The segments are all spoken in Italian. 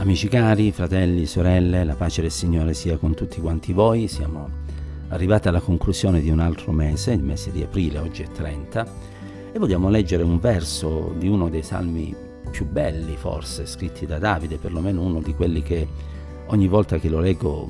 Amici cari, fratelli, sorelle, la pace del Signore sia con tutti quanti voi. Siamo arrivati alla conclusione di un altro mese, il mese di aprile, oggi è 30, e vogliamo leggere un verso di uno dei salmi più belli, forse, scritti da Davide, perlomeno uno di quelli che ogni volta che lo leggo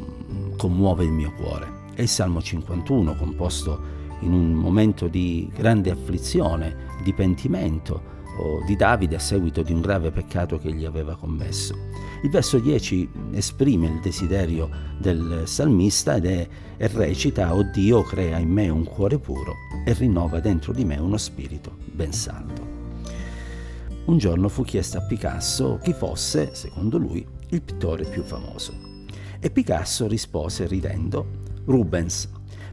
commuove il mio cuore. È il Salmo 51, composto in un momento di grande afflizione, di pentimento di Davide a seguito di un grave peccato che egli aveva commesso. Il verso 10 esprime il desiderio del salmista ed è, e recita, O Dio crea in me un cuore puro e rinnova dentro di me uno spirito ben saldo. Un giorno fu chiesto a Picasso chi fosse, secondo lui, il pittore più famoso. E Picasso rispose ridendo, Rubens,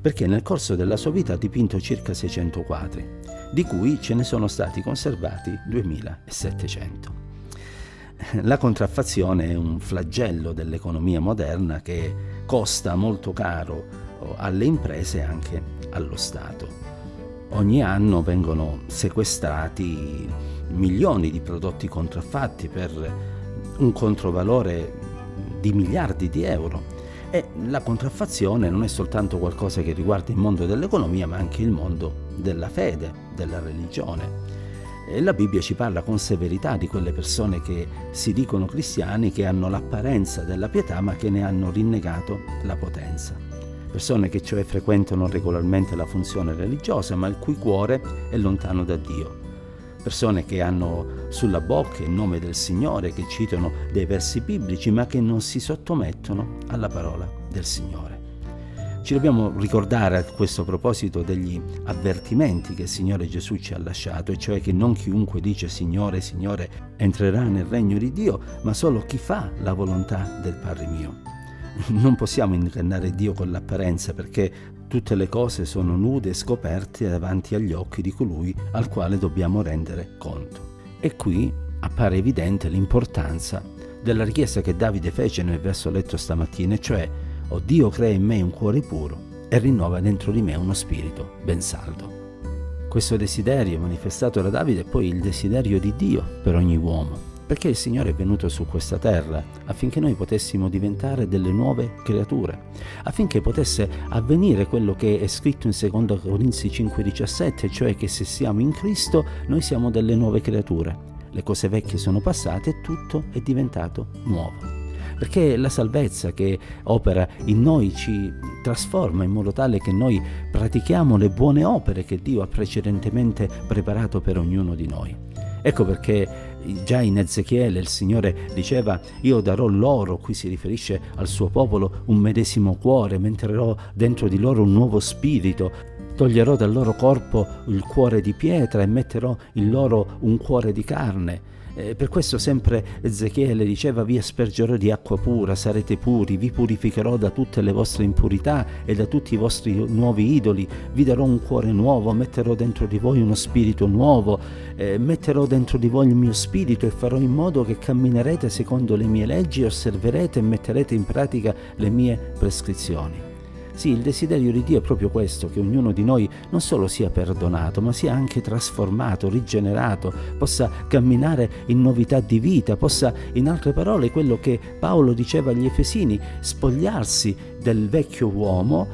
perché nel corso della sua vita ha dipinto circa 600 quadri, di cui ce ne sono stati conservati 2700. La contraffazione è un flagello dell'economia moderna che costa molto caro oh, alle imprese e anche allo Stato. Ogni anno vengono sequestrati milioni di prodotti contraffatti per un controvalore di miliardi di euro e la contraffazione non è soltanto qualcosa che riguarda il mondo dell'economia, ma anche il mondo della fede, della religione. E la Bibbia ci parla con severità di quelle persone che si dicono cristiani, che hanno l'apparenza della pietà, ma che ne hanno rinnegato la potenza. Persone che cioè frequentano regolarmente la funzione religiosa, ma il cui cuore è lontano da Dio persone che hanno sulla bocca il nome del Signore, che citano dei versi biblici, ma che non si sottomettono alla parola del Signore. Ci dobbiamo ricordare a questo proposito degli avvertimenti che il Signore Gesù ci ha lasciato, e cioè che non chiunque dice Signore, Signore entrerà nel regno di Dio, ma solo chi fa la volontà del Padre mio. Non possiamo ingannare Dio con l'apparenza perché tutte le cose sono nude e scoperte davanti agli occhi di colui al quale dobbiamo rendere conto. E qui appare evidente l'importanza della richiesta che Davide fece nel verso letto stamattina, cioè, o Dio crea in me un cuore puro e rinnova dentro di me uno spirito ben saldo. Questo desiderio manifestato da Davide è poi il desiderio di Dio per ogni uomo, perché il Signore è venuto su questa terra affinché noi potessimo diventare delle nuove creature, affinché potesse avvenire quello che è scritto in 2 Corinzi 5:17, cioè che se siamo in Cristo noi siamo delle nuove creature. Le cose vecchie sono passate e tutto è diventato nuovo. Perché la salvezza che opera in noi ci trasforma in modo tale che noi pratichiamo le buone opere che Dio ha precedentemente preparato per ognuno di noi. Ecco perché già in Ezechiele il Signore diceva io darò loro, qui si riferisce al suo popolo, un medesimo cuore, metterò dentro di loro un nuovo spirito, toglierò dal loro corpo il cuore di pietra e metterò in loro un cuore di carne. Eh, per questo sempre Ezechiele diceva vi aspergerò di acqua pura, sarete puri, vi purificherò da tutte le vostre impurità e da tutti i vostri nuovi idoli, vi darò un cuore nuovo, metterò dentro di voi uno spirito nuovo, eh, metterò dentro di voi il mio spirito e farò in modo che camminerete secondo le mie leggi, osserverete e metterete in pratica le mie prescrizioni. Sì, il desiderio di Dio è proprio questo, che ognuno di noi non solo sia perdonato, ma sia anche trasformato, rigenerato, possa camminare in novità di vita, possa, in altre parole, quello che Paolo diceva agli Efesini, spogliarsi del vecchio uomo,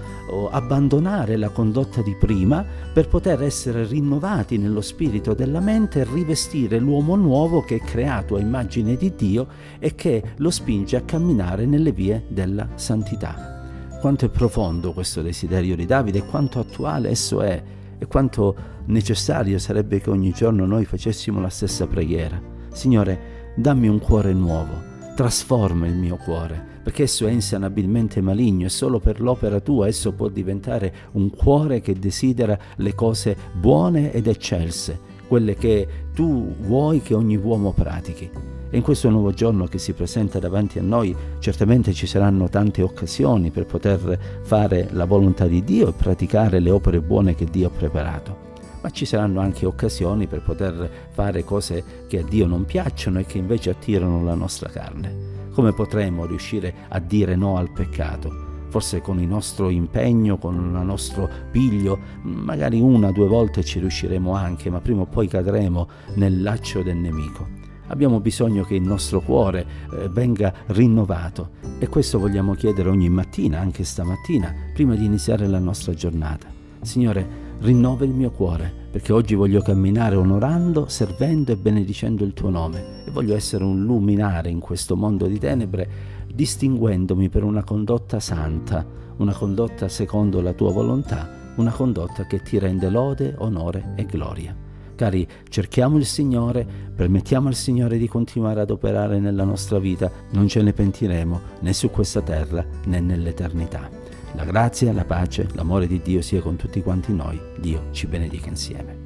abbandonare la condotta di prima per poter essere rinnovati nello spirito della mente e rivestire l'uomo nuovo che è creato a immagine di Dio e che lo spinge a camminare nelle vie della santità quanto è profondo questo desiderio di Davide quanto attuale esso è e quanto necessario sarebbe che ogni giorno noi facessimo la stessa preghiera. Signore, dammi un cuore nuovo, trasforma il mio cuore, perché esso è insanabilmente maligno e solo per l'opera tua esso può diventare un cuore che desidera le cose buone ed eccelse, quelle che tu vuoi che ogni uomo pratichi. E in questo nuovo giorno che si presenta davanti a noi certamente ci saranno tante occasioni per poter fare la volontà di Dio e praticare le opere buone che Dio ha preparato. Ma ci saranno anche occasioni per poter fare cose che a Dio non piacciono e che invece attirano la nostra carne. Come potremo riuscire a dire no al peccato? Forse con il nostro impegno, con il nostro piglio, magari una o due volte ci riusciremo anche, ma prima o poi cadremo nel laccio del nemico. Abbiamo bisogno che il nostro cuore eh, venga rinnovato e questo vogliamo chiedere ogni mattina, anche stamattina, prima di iniziare la nostra giornata. Signore, rinnova il mio cuore, perché oggi voglio camminare onorando, servendo e benedicendo il tuo nome e voglio essere un luminare in questo mondo di tenebre, distinguendomi per una condotta santa, una condotta secondo la tua volontà, una condotta che ti rende lode, onore e gloria. Cari, cerchiamo il Signore, permettiamo al Signore di continuare ad operare nella nostra vita, non ce ne pentiremo né su questa terra né nell'eternità. La grazia, la pace, l'amore di Dio sia con tutti quanti noi. Dio ci benedica insieme.